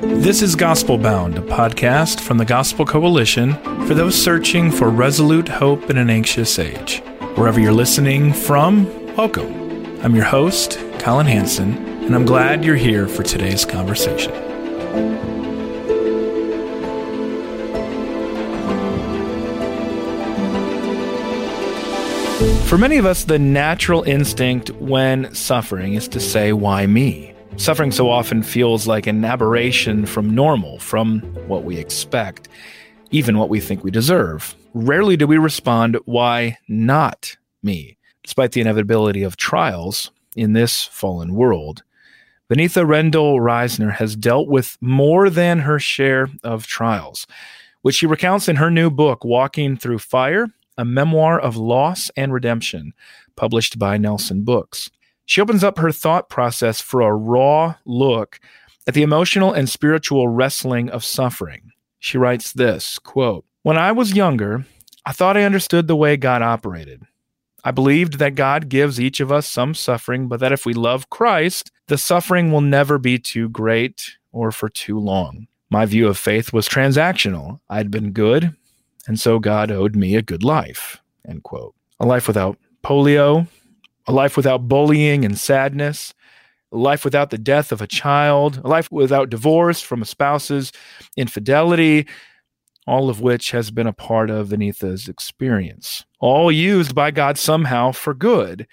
This is Gospel Bound, a podcast from the Gospel Coalition for those searching for resolute hope in an anxious age. Wherever you're listening from, welcome. I'm your host, Collin Hansen, and I'm glad you're here for today's conversation. For many of us, the natural instinct when suffering is to say, Why me? Suffering so often feels like an aberration from normal, from what we expect, even what we think we deserve. Rarely do we respond, Why not me? Despite the inevitability of trials in this fallen world. Vaneetha Rendall Risner has dealt with more than her share of trials, which she recounts in her new book, Walking Through Fire A Memoir of Loss and Redemption, published by Nelson Books. She opens up her thought process for a raw look at the emotional and spiritual wrestling of suffering. She writes this quote, When I was younger, I thought I understood the way God operated. I believed that God gives each of us some suffering, but that if we love Christ, the suffering will never be too great or for too long. My view of faith was transactional. I'd been good, and so God owed me a good life. End quote. A life without polio, a life without bullying and sadness, a life without the death of a child, a life without divorce from a spouse's infidelity, all of which has been a part of Vaneetha's experience, all used by God somehow for good.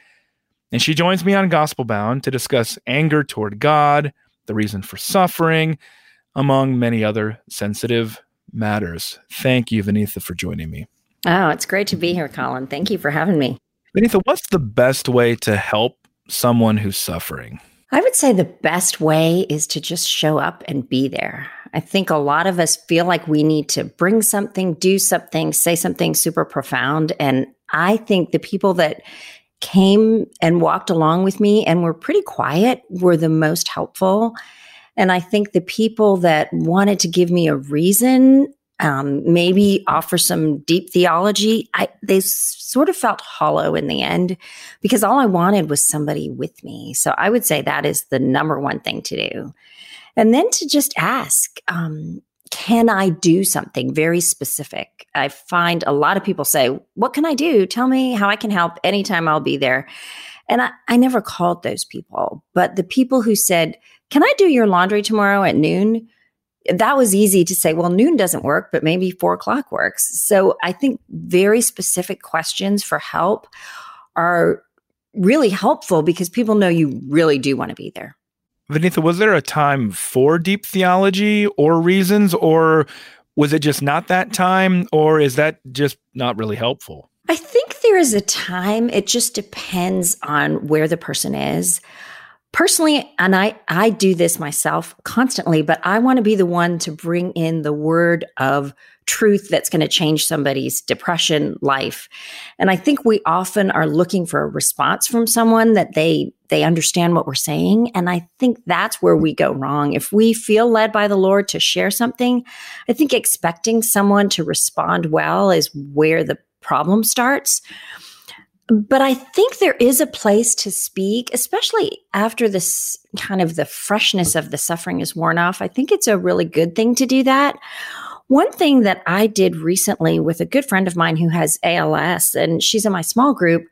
And she joins me on Gospel Bound to discuss anger toward God, the reason for suffering, among many other sensitive matters. Thank you, Vaneetha, for joining me. Oh, it's great to be here, Collin. Thank you for having me. Vaneetha, what's the best way to help someone who's suffering? I would say the best way is to just show up and be there. I think a lot of us feel like we need to bring something, do something, say something super profound. And I think the people that came and walked along with me and were pretty quiet were the most helpful. And I think the people that wanted to give me a reason um, maybe offer some deep theology. I, they sort of felt hollow in the end because all I wanted was somebody with me. So I would say that is the number one thing to do. And then to just ask, um, can I do something very specific? I find a lot of people say, What can I do? Tell me how I can help anytime I'll be there. And I, I never called those people, but the people who said, Can I do your laundry tomorrow at noon? That was easy to say, well, noon doesn't work, but maybe four o'clock works. So I think very specific questions for help are really helpful because people know you really do want to be there. Vaneetha, was there a time for deep theology or reasons, or was it just not that time, or is that just not really helpful? I think there is a time. It just depends on where the person is personally and i i do this myself constantly but i want to be the one to bring in the word of truth that's going to change somebody's depression life. And i think we often are looking for a response from someone that they they understand what we're saying and i think that's where we go wrong. If we feel led by the lord to share something i think expecting someone to respond well is where the problem starts but I think there is a place to speak, especially after this kind of the freshness of the suffering is worn off. I think it's a really good thing to do that. One thing that I did recently with a good friend of mine who has ALS, and she's in my small group,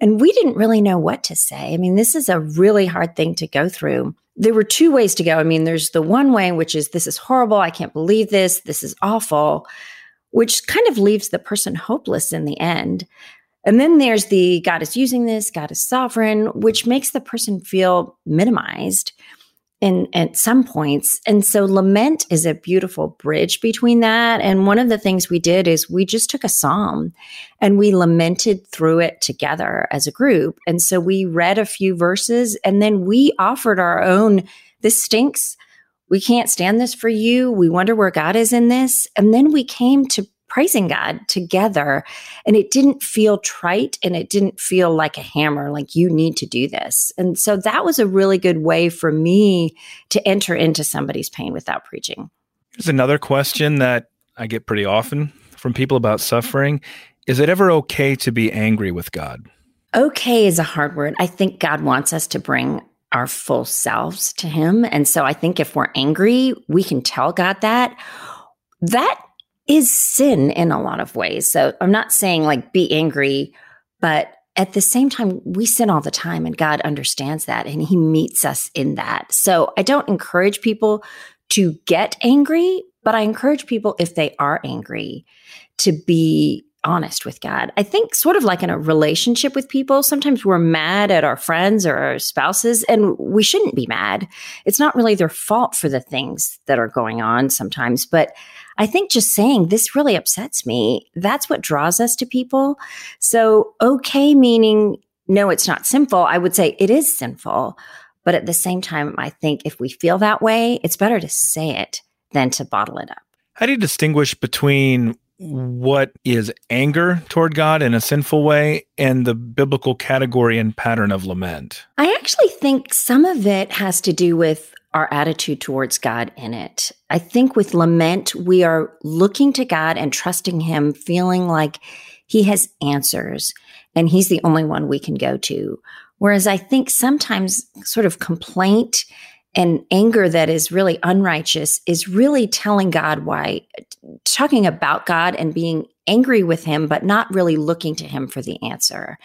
and we didn't really know what to say. I mean, this is a really hard thing to go through. There were two ways to go. I mean, there's the one way, which is this is horrible. I can't believe this. This is awful, which kind of leaves the person hopeless in the end. And then there's the God is using this, God is sovereign, which makes the person feel minimized. in at some points. And so lament is a beautiful bridge between that. And one of the things we did is we just took a psalm and we lamented through it together as a group. And so we read a few verses and then we offered our own this stinks. We can't stand this for you. We wonder where God is in this. And then we came to praising God together. And it didn't feel trite and it didn't feel like a hammer, like you need to do this. And so that was a really good way for me to enter into somebody's pain without preaching. Here's another question that I get pretty often from people about suffering Is it ever okay to be angry with God? Okay is a hard word. I think God wants us to bring our full selves to Him. And so I think if we're angry, we can tell God that. That is sin in a lot of ways. So I'm not saying like be angry, but at the same time, we sin all the time and God understands that and he meets us in that. So I don't encourage people to get angry, but I encourage people if they are angry to be honest with God. I think sort of like in a relationship with people, sometimes we're mad at our friends or our spouses and we shouldn't be mad. It's not really their fault for the things that are going on sometimes, but I think just saying this really upsets me, that's what draws us to people. So, okay, meaning no, it's not sinful. I would say it is sinful. But at the same time, I think if we feel that way, it's better to say it than to bottle it up. How do you distinguish between what is anger toward God in a sinful way and the biblical category and pattern of lament? I actually think some of it has to do with our attitude towards God in it. I think with lament, we are looking to God and trusting Him, feeling like He has answers and He's the only one we can go to. Whereas I think sometimes sort of complaint and anger that is really unrighteous is really telling God why, talking about God and being angry with Him, but not really looking to Him for the answer.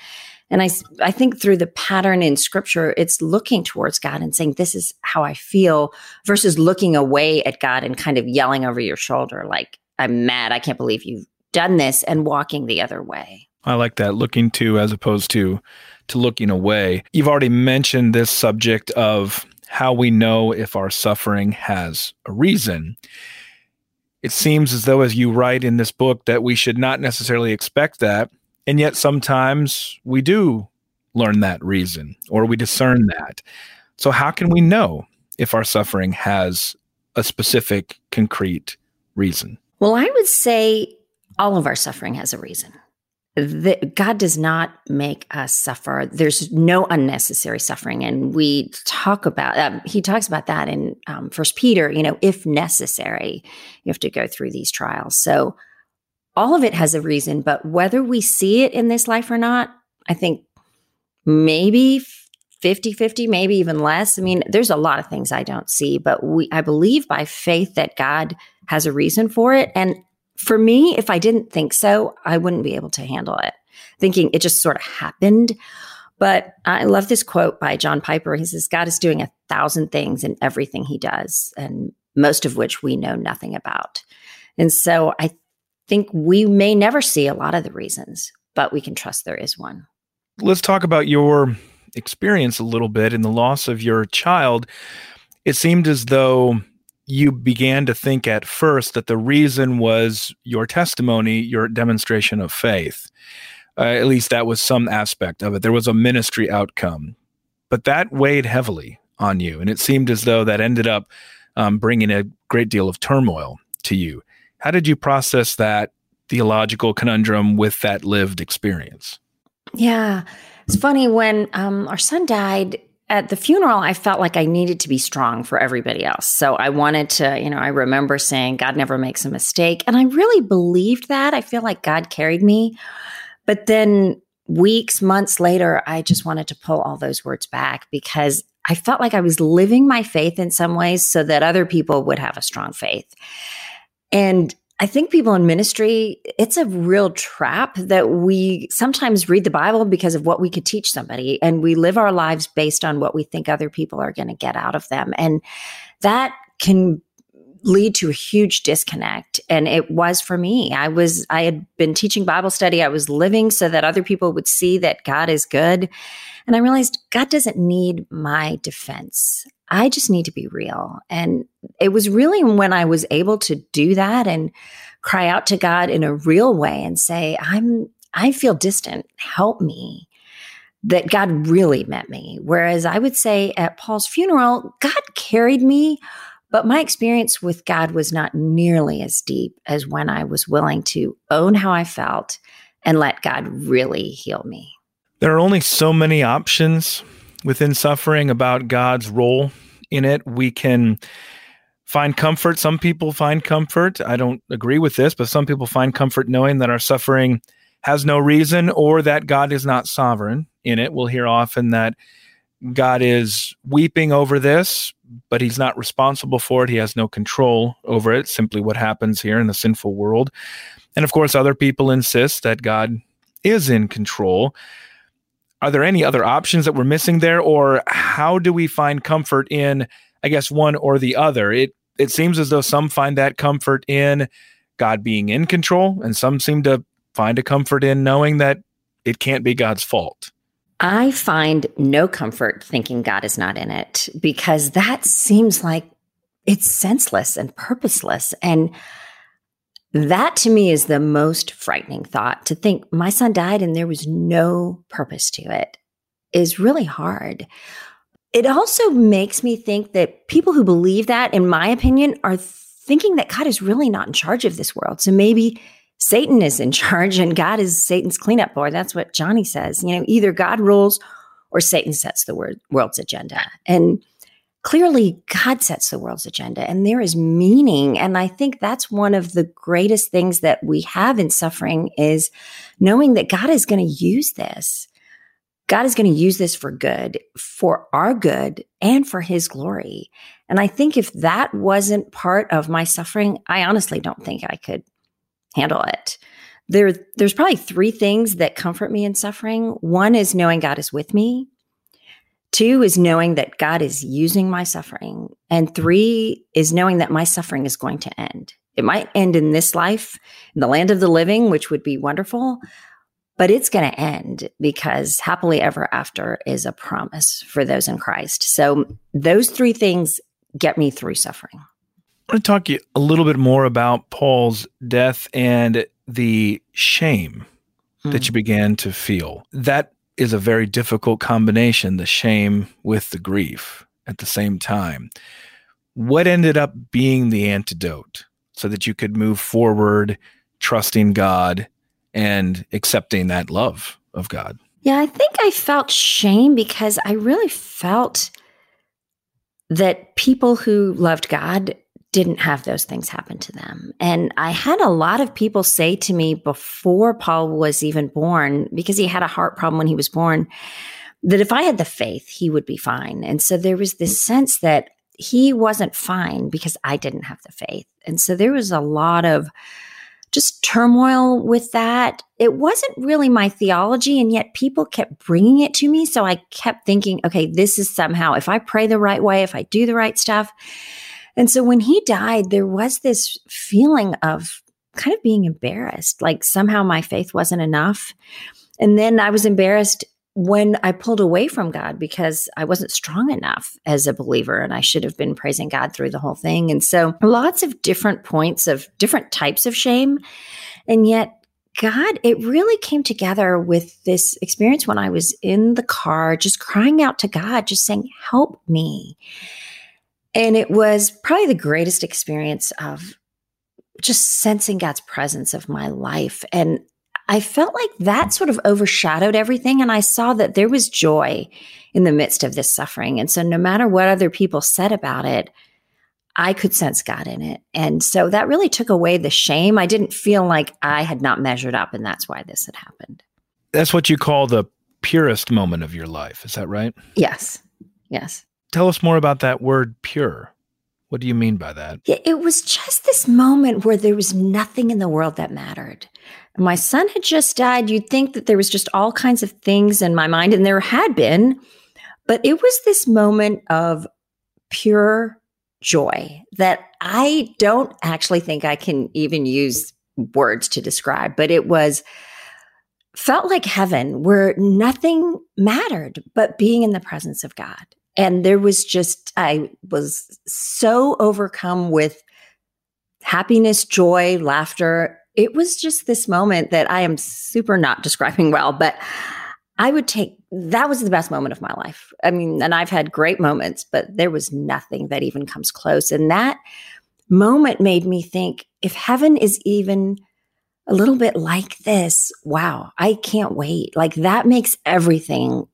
And I, I think through the pattern in scripture, it's looking towards God and saying, This is how I feel, versus looking away at God and kind of yelling over your shoulder, like, I'm mad. I can't believe you've done this, and walking the other way. I like that, looking to as opposed to to looking away. You've already mentioned this subject of how we know if our suffering has a reason. It seems as though, as you write in this book, that we should not necessarily expect that and yet sometimes we do learn that reason or we discern that. So, how can we know if our suffering has a specific, concrete reason? Well, I would say all of our suffering has a reason. The, God does not make us suffer. There's no unnecessary suffering, and we talk about. Um, he talks about that in um, First Peter. You know, if necessary, you have to go through these trials. So, all of it has a reason, but whether we see it in this life or not, I think maybe 50 50, maybe even less. I mean, there's a lot of things I don't see, but we, I believe by faith that God has a reason for it. And for me, if I didn't think so, I wouldn't be able to handle it, thinking it just sort of happened. But I love this quote by John Piper. He says, God is doing a thousand things in everything he does, and most of which we know nothing about. And so I think we may never see a lot of the reasons, but we can trust there is one. Let's talk about your experience a little bit in the loss of your child. It seemed as though you began to think at first that the reason was your testimony, your demonstration of faith. Uh, at least that was some aspect of it. There was a ministry outcome, but that weighed heavily on you. And it seemed as though that ended up um, bringing a great deal of turmoil to you. How did you process that theological conundrum with that lived experience? Yeah. It's funny when um, our son died at the funeral, I felt like I needed to be strong for everybody else. So I wanted to, you know, I remember saying, God never makes a mistake. And I really believed that. I feel like God carried me. But then weeks, months later, I just wanted to pull all those words back because I felt like I was living my faith in some ways so that other people would have a strong faith. And I think people in ministry, it's a real trap that we sometimes read the Bible because of what we could teach somebody, and we live our lives based on what we think other people are going to get out of them. And that can lead to a huge disconnect and it was for me i was i had been teaching bible study i was living so that other people would see that god is good and i realized god doesn't need my defense I just need to be real. And it was really when I was able to do that and cry out to God in a real way and say, I'm, I feel distant. Help me. That God really met me. Whereas I would say at Paul's funeral, God carried me, but my experience with God was not nearly as deep as when I was willing to own how I felt and let God really heal me. There are only so many options within suffering about God's role in it. We can find comfort. Some people find comfort. I don't agree with this, but some people find comfort knowing that our suffering has no reason or that God is not sovereign in it. We'll hear often that God is weeping over this, but he's not responsible for it. He has no control over it, simply what happens here in the sinful world. And of course, other people insist that God is in control. Are there any other options that we're missing there, or how do we find comfort in, I guess, one or the other? It it seems as though some find that comfort in God being in control, and some seem to find a comfort in knowing that it can't be God's fault. I find no comfort thinking God is not in it because that seems like it's senseless and purposeless. And that to me is the most frightening thought to think my son died and there was no purpose to it is really hard. It also makes me think that people who believe that, in my opinion, are thinking that God is really not in charge of this world. So maybe Satan is in charge and God is Satan's cleanup boy. That's what Joni says. You know, either God rules or Satan sets the world's agenda. And clearly, God sets the world's agenda and there is meaning. And I think that's one of the greatest things that we have in suffering is knowing that God is going to use this. God is going to use this for good, for our good and for his glory. And I think if that wasn't part of my suffering, I honestly don't think I could handle it. There, there's probably three things that comfort me in suffering. One is knowing God is with me. Two is knowing that God is using my suffering. And three is knowing that my suffering is going to end. It might end in this life, in the land of the living, which would be wonderful, but it's going to end because happily ever after is a promise for those in Christ. So those three things get me through suffering. I want to talk to you a little bit more about Paul's death and the shame mm. that you began to feel. That is a very difficult combination, the shame with the grief at the same time. What ended up being the antidote so that you could move forward, trusting God and accepting that love of God? Yeah, I think I felt shame because I really felt that people who loved God didn't have those things happen to them. And I had a lot of people say to me before Paul was even born, because he had a heart problem when he was born, that if I had the faith, he would be fine. And so there was this sense that he wasn't fine because I didn't have the faith. And so there was a lot of just turmoil with that. It wasn't really my theology, and yet people kept bringing it to me. So I kept thinking, okay, this is somehow, if I pray the right way, if I do the right stuff, and so when he died, there was this feeling of kind of being embarrassed, like somehow my faith wasn't enough. And then I was embarrassed when I pulled away from God because I wasn't strong enough as a believer and I should have been praising God through the whole thing. And so lots of different points of different types of shame. And yet, God, it really came together with this experience when I was in the car, just crying out to God, just saying, Help me. And it was probably the greatest experience of just sensing God's presence of my life. And I felt like that sort of overshadowed everything. And I saw that there was joy in the midst of this suffering. And so, no matter what other people said about it, I could sense God in it. And so that really took away the shame. I didn't feel like I had not measured up, and that's why this had happened. That's what you call the purest moment of your life. Is that right? Yes. Yes. Tell us more about that word pure. What do you mean by that? Yeah, it was just this moment where there was nothing in the world that mattered. My son had just died. You'd think that there was just all kinds of things in my mind, and there had been, but it was this moment of pure joy that I don't actually think I can even use words to describe, but it was felt like heaven where nothing mattered but being in the presence of God. And there was just, I was so overcome with happiness, joy, laughter. It was just this moment that I am super not describing well, but I would take that was the best moment of my life. I mean, and I've had great moments, but there was nothing that even comes close. And that moment made me think if heaven is even a little bit like this, wow, I can't wait. Like that makes everything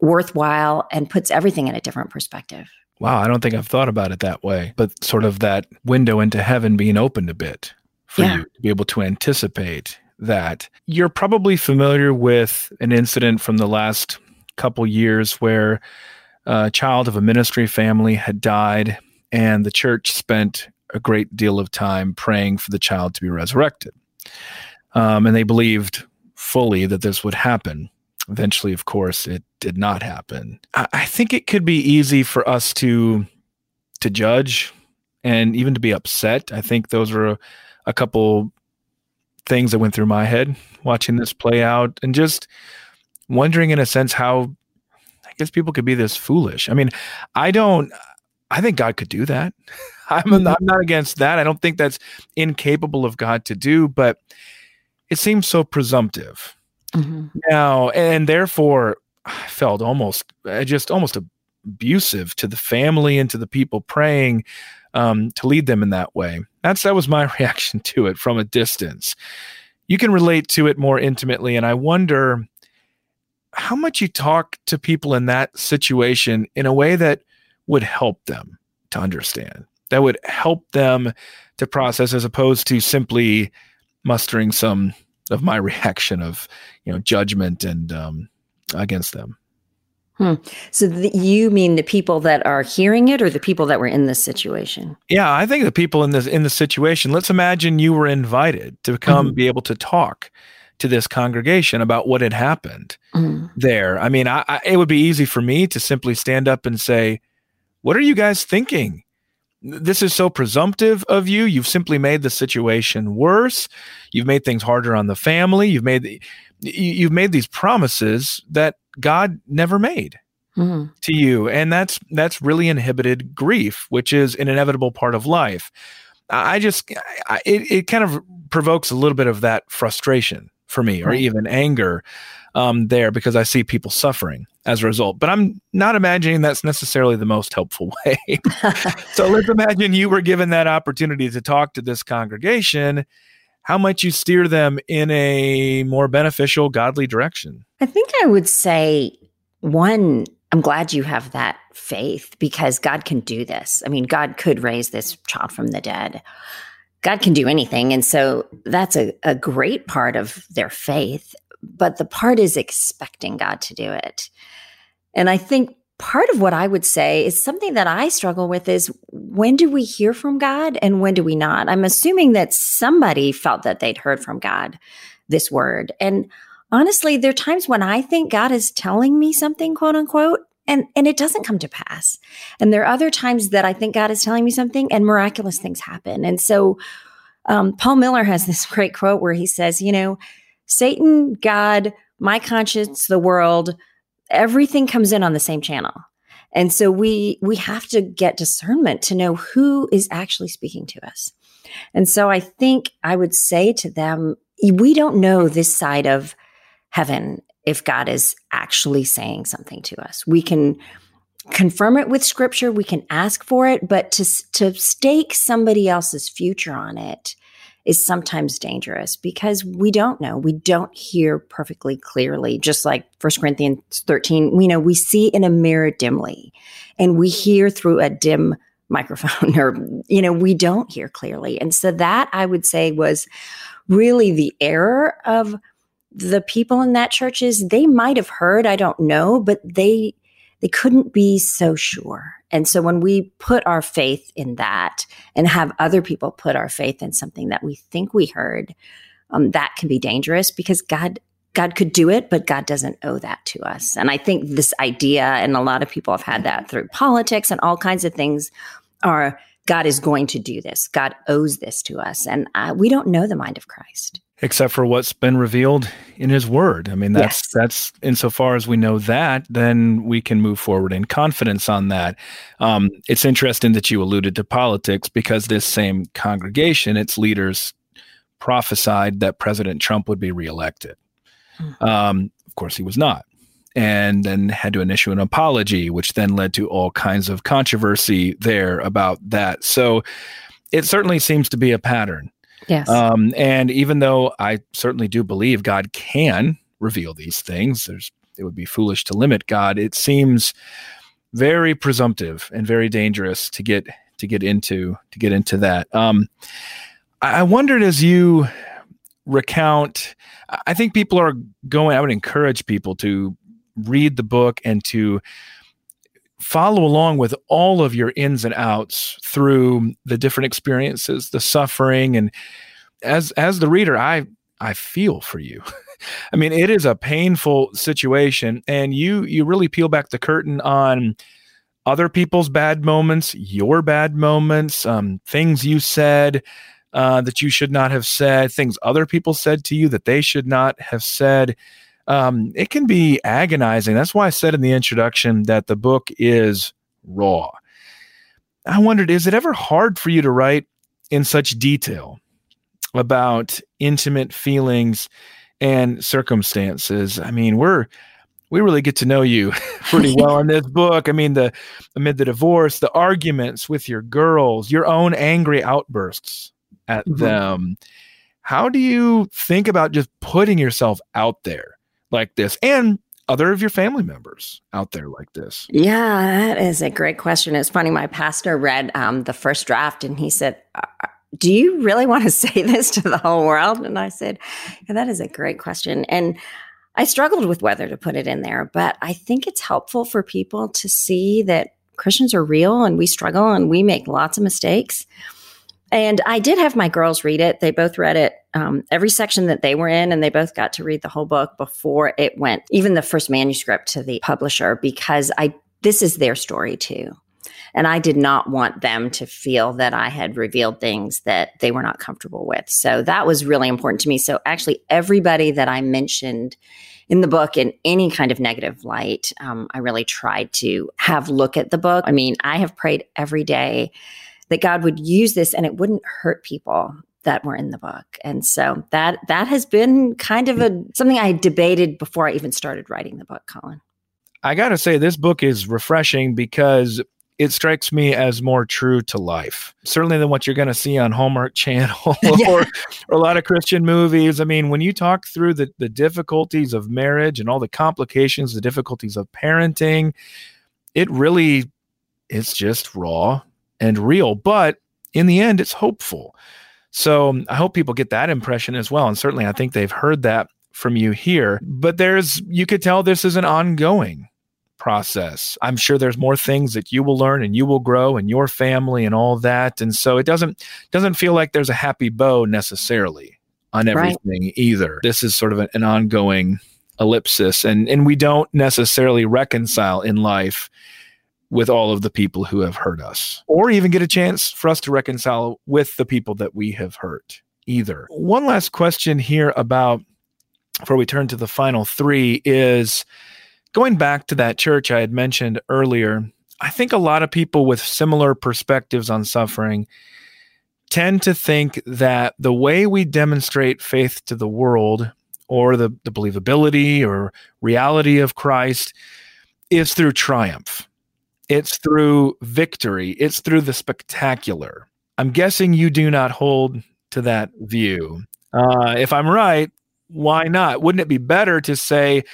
worthwhile and puts everything in a different perspective. Wow, I don't think I've thought about it that way, but sort of that window into heaven being opened a bit for yeah. you to be able to anticipate that. You're probably familiar with an incident from the last couple years where a child of a ministry family had died, and the church spent a great deal of time praying for the child to be resurrected. Um, and they believed fully that this would happen. Eventually, of course, it did not happen. I, I think it could be easy for us to to judge and even to be upset. I think those are a, a couple things that went through my head watching this play out and just wondering in a sense how I guess people could be this foolish. I mean, I don't I think God could do that. I'm. I'm not against that. I don't think that's incapable of God to do, but it seems so presumptive. Mm-hmm. Now, and therefore, I felt almost uh, just almost abusive to the family and to the people praying um, to lead them in that way. That's that was my reaction to it from a distance. You can relate to it more intimately, and I wonder how much you talk to people in that situation in a way that would help them to understand, that would help them to process, as opposed to simply mustering some of my reaction of you know judgment and um, against them. Hmm. So the, you mean the people that are hearing it, or the people that were in this situation? Yeah, I think the people in this in the situation. Let's imagine you were invited to come mm-hmm. be able to talk to this congregation about what had happened mm-hmm. there. I mean, I, I, it would be easy for me to simply stand up and say, "What are you guys thinking? This is so presumptive of you. You've simply made the situation worse. You've made things harder on the family. You've made the, you've made these promises that God never made mm-hmm. to you, and that's that's really inhibited grief, which is an inevitable part of life. I just I, it it kind of provokes a little bit of that frustration for me, or even anger um, there, because I see people suffering as a result. But I'm not imagining that's necessarily the most helpful way. so let's imagine you were given that opportunity to talk to this congregation how might you steer them in a more beneficial, godly direction? I think I would say one, I'm glad you have that faith because God can do this. I mean, God could raise this child from the dead. God can do anything. And so that's a, a great part of their faith. But the part is expecting God to do it. And I think part of what I would say is something that I struggle with is when do we hear from God and when do we not? I'm assuming that somebody felt that they'd heard from God this word. And honestly, there are times when I think God is telling me something, quote unquote, and, and it doesn't come to pass. And there are other times that I think God is telling me something and miraculous things happen. And so um, Paul Miller has this great quote where he says, you know, Satan, God, my conscience, the world, everything comes in on the same channel. And so we we have to get discernment to know who is actually speaking to us. And so I think I would say to them, we don't know this side of heaven if God is actually saying something to us. We can confirm it with scripture, we can ask for it, but to to stake somebody else's future on it is sometimes dangerous because we don't know. We don't hear perfectly clearly. Just like 1 Corinthians 13, we know we see in a mirror dimly and we hear through a dim microphone or, you know, we don't hear clearly. And so that I would say was really the error of the people in that church is they might have heard, I don't know, but they they couldn't be so sure. And so when we put our faith in that and have other people put our faith in something that we think we heard, um, that can be dangerous because God God could do it, but God doesn't owe that to us. And I think this idea, and a lot of people have had that through politics and all kinds of things, are God is going to do this. God owes this to us. And uh, we don't know the mind of Christ. Except for what's been revealed in his word. I mean, that's Yes. that's insofar as we know that, then we can move forward in confidence on that. Um, it's interesting that you alluded to politics because this same congregation, its leaders, prophesied that President Trump would be reelected. Um, of course, he was not. And then had to issue an apology, which then led to all kinds of controversy there about that. So it certainly seems to be a pattern. Yes. Um, and even though I certainly do believe God can reveal these things, there's it would be foolish to limit God. It seems very presumptive and very dangerous to get to get into to get into that. Um, I I wondered as you recount, I I think people are going. I would encourage people to read the book and to follow along with all of your ins and outs through the different experiences, the suffering, and as as the reader, I I feel for you. I mean, it is a painful situation, and you you really peel back the curtain on other people's bad moments, your bad moments, um, things you said uh, that you should not have said, things other people said to you that they should not have said. Um, it can be agonizing. That's why I said in the introduction that the book is raw. I wondered, is it ever hard for you to write in such detail about intimate feelings and circumstances? I mean, we're we really get to know you pretty well in this book. I mean, the amid the divorce, the arguments with your girls, your own angry outbursts at Mhm. them. How do you think about just putting yourself out there like this and other of your family members out there like this? Yeah, that is a great question. It's funny. My pastor read um, the first draft and he said, "Uh, Do you really want to say this to the whole world? And I said, yeah, That is a great question. And I struggled with whether to put it in there, but I think it's helpful for people to see that Christians are real and we struggle and we make lots of mistakes. And I did have my girls read it. They both read it, um, every section that they were in, and they both got to read the whole book before it went, even the first manuscript to the publisher, because I this is their story too. And I did not want them to feel that I had revealed things that they were not comfortable with. So that was really important to me. So actually, everybody that I mentioned in the book in any kind of negative light, um, I really tried to have look at the book. I mean, I have prayed every day that God would use this and it wouldn't hurt people that were in the book. And so that that has been kind of a something I debated before I even started writing the book, Collin. I got to say, this book is refreshing because it strikes me as more true to life, certainly than what you're going to see on Hallmark Channel Yeah. or, or a lot of Christian movies. I mean, when you talk through the, the difficulties of marriage and all the complications, the difficulties of parenting, it really it's just raw and real. But in the end, it's hopeful. So um, I hope people get that impression as well. And certainly, I think they've heard that from you here. But there's, you could tell this is an ongoing process. I'm sure there's more things that you will learn and you will grow and your family and all that. And so it doesn't doesn't feel like there's a happy bow necessarily on Right. everything either. This is sort of an, an ongoing ellipsis and and we don't necessarily reconcile in life with all of the people who have hurt us or even get a chance for us to reconcile with the people that we have hurt either. One last question here about before we turn to the final 3 is going back to that church I had mentioned earlier. I think a lot of people with similar perspectives on suffering tend to think that the way we demonstrate faith to the world or the, the believability or reality of Christ is through triumph. It's through victory. It's through the spectacular. I'm guessing you do not hold to that view. Uh, if I'm right, why not? Wouldn't it be better to say,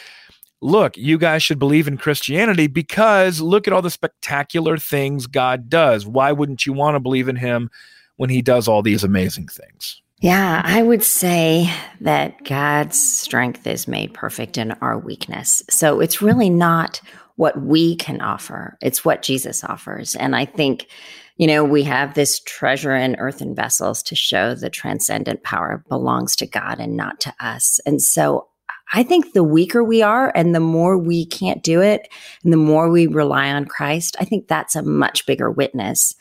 look, you guys should believe in Christianity because look at all the spectacular things God does. Why wouldn't you want to believe in Him when He does all these amazing things? Yeah, I would say that God's strength is made perfect in our weakness. So it's really not what we can offer, it's what Jesus offers. And I think, you know, we have this treasure in earthen vessels to show the transcendent power belongs to God and not to us. And so I think the weaker we are and the more we can't do it and the more we rely on Christ, I think that's a much bigger witness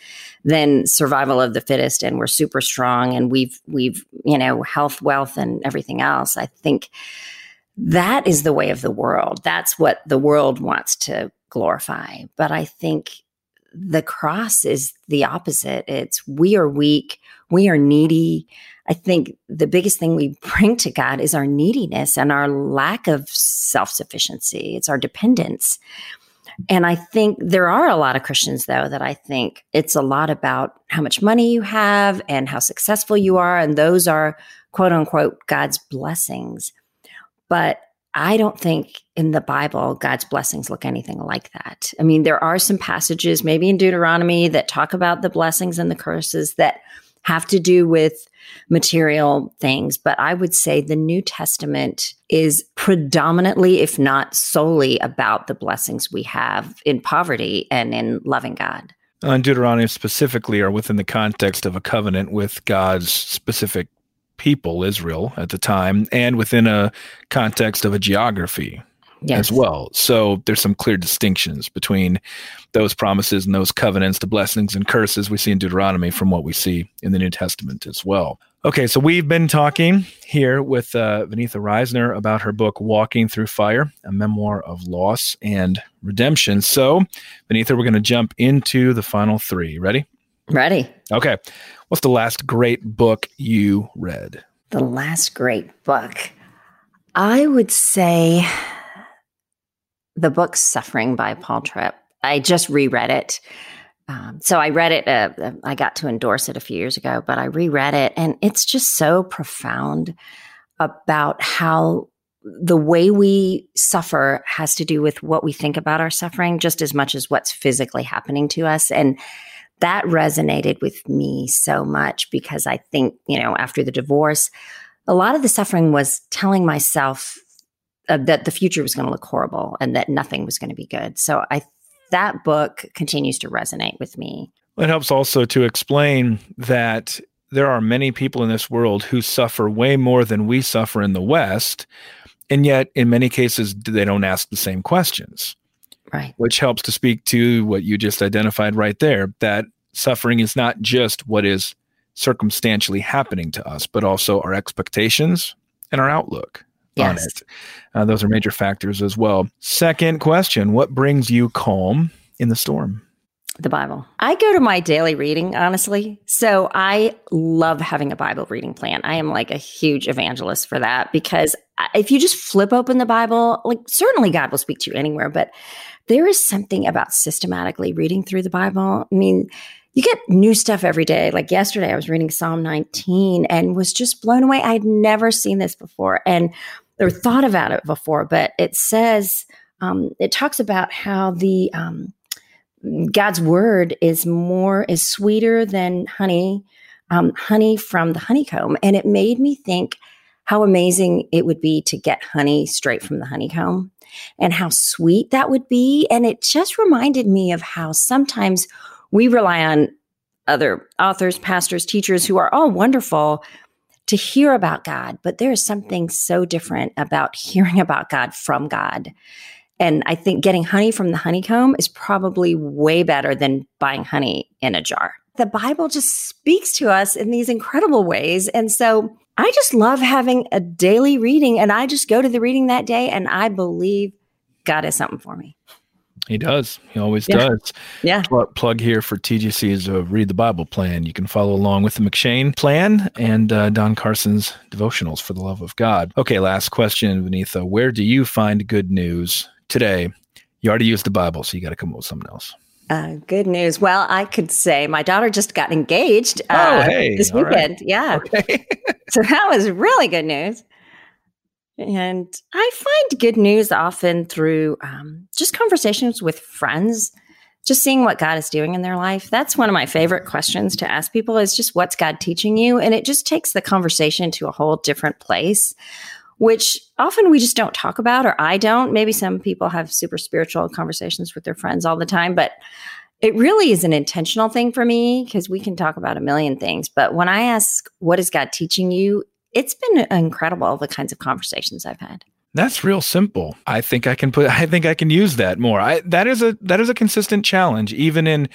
than survival of the fittest and we're super strong and we've we've, you know, health, wealth and everything else. I think that is the way of the world. That's what the world wants to glorify. But I think the cross is the opposite. It's we are weak, we are needy. I think the biggest thing we bring to God is our neediness and our lack of self sufficiency. It's our dependence. And I think there are a lot of Christians, though, that I think it's a lot about how much money you have and how successful you are. And those are quote unquote God's blessings. But I don't think in the Bible God's blessings look anything like that. I mean, there are some passages, maybe in Deuteronomy, that talk about the blessings and the curses that have to do with material things. But I would say the New Testament is predominantly, if not solely, about the blessings we have in poverty and in loving God. Uh, and Deuteronomy specifically are within the context of a covenant with God's specific people, Israel, at the time, and within a context of a geography yes. as well. So there's some clear distinctions between those promises and those covenants, the blessings and curses we see in Deuteronomy from what we see in the New Testament as well. Okay, so we've been talking here with uh, Risner about her book, Walking Through Fire, a memoir of loss and redemption. So, Vaneetha, we're going to jump into the final three. Ready? Ready. Okay. What's the last great book you read? The last great book. I would say the book Suffering by Paul Tripp. I just reread it. Um, so I read it, uh, uh, I got to endorse it a few years ago, but I reread it and it's just so profound about how the way we suffer has to do with what we think about our suffering just as much as what's physically happening to us. And that resonated with me so much because I think, you know, after the divorce, a lot of the suffering was telling myself uh, that the future was going to look horrible and that nothing was going to be good. So I that book continues to resonate with me. It helps also to explain that there are many people in this world who suffer way more than we suffer in the West. And yet, in many cases, they don't ask the same questions right which helps to speak to what you just identified right there that suffering is not just what is circumstantially happening to us but also our expectations and our outlook yes. on it uh, those are major factors as well second question what brings you calm in the storm the Bible. I go to my daily reading, honestly. So I love having a Bible reading plan. I am like a huge evangelist for that because if you just flip open the Bible, like certainly God will speak to you anywhere, but there is something about systematically reading through the Bible. I mean, you get new stuff every day. Like yesterday, I was reading Psalm 19 and was just blown away. I had never seen this before and or thought about it before, but it says, um, it talks about how the um, God's word is more is sweeter than honey, um, honey from the honeycomb, and it made me think how amazing it would be to get honey straight from the honeycomb and how sweet that would be. And it just reminded me of how sometimes we rely on other authors, pastors, teachers who are all wonderful to hear about God, but there is something so different about hearing about God from God. And I think getting honey from the honeycomb is probably way better than buying honey in a jar. The Bible just speaks to us in these incredible ways. And so I just love having a daily reading and I just go to the reading that day and I believe God has something for me. He does. He always yeah. does. Yeah. Plug, plug, here for TGC's uh, Read the Bible plan. You can follow along with the M'Cheyne plan and uh, Don Carson's devotionals for the love of God. Okay, last question, Vaneetha. Where do you find good news today? You already used the Bible, so you got to come up with something else. Uh, good news. Well, I could say my daughter just got engaged uh, oh, hey. this weekend. Right. Yeah. Okay. so that was really good news. And I find good news often through um, just conversations with friends, just seeing what God is doing in their life. That's one of my favorite questions to ask people is just what's God teaching you? And it just takes the conversation to a whole different place, which often we just don't talk about, or I don't. Maybe some people have super spiritual conversations with their friends all the time, but it really is an intentional thing for me because we can talk about a million things. But when I ask, what is God teaching you? it's been incredible the kinds of conversations I've had. That's real simple. I think I can put I think I can use that more. I that is a that is a consistent challenge even in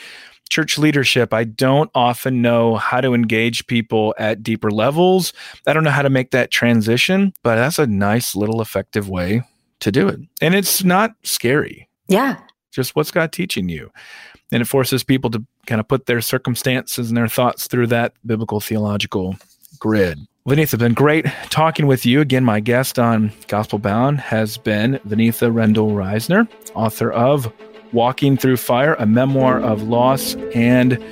church leadership. I don't often know how to engage people at deeper levels. I don't know how to make that transition, but that's a nice little effective way to do it. And it's not scary. Yeah. Just what's God teaching you? And it forces people to kind of put their circumstances and their thoughts through that biblical theological grid. Vaneetha, it's been great talking with you. Again, my guest on Gospel Bound has been Vaneetha Rendall Risner, author of Walking Through Fire, a memoir of loss and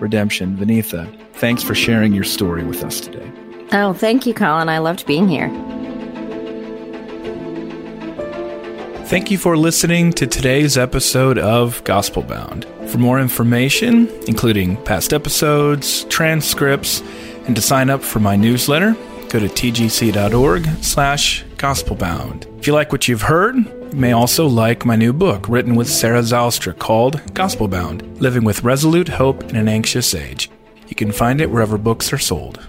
redemption. Vaneetha, thanks for sharing your story with us today. Oh, thank you, Collin. I loved being here. Thank you for listening to today's episode of Gospel Bound. For more information, including past episodes, transcripts, and to sign up for my newsletter, go to tgc.org slash gospelbound. If you like what you've heard, you may also like my new book written with Sarah Zylstra called Gospel Bound Living with Resolute Hope in an Anxious Age. You can find it wherever books are sold.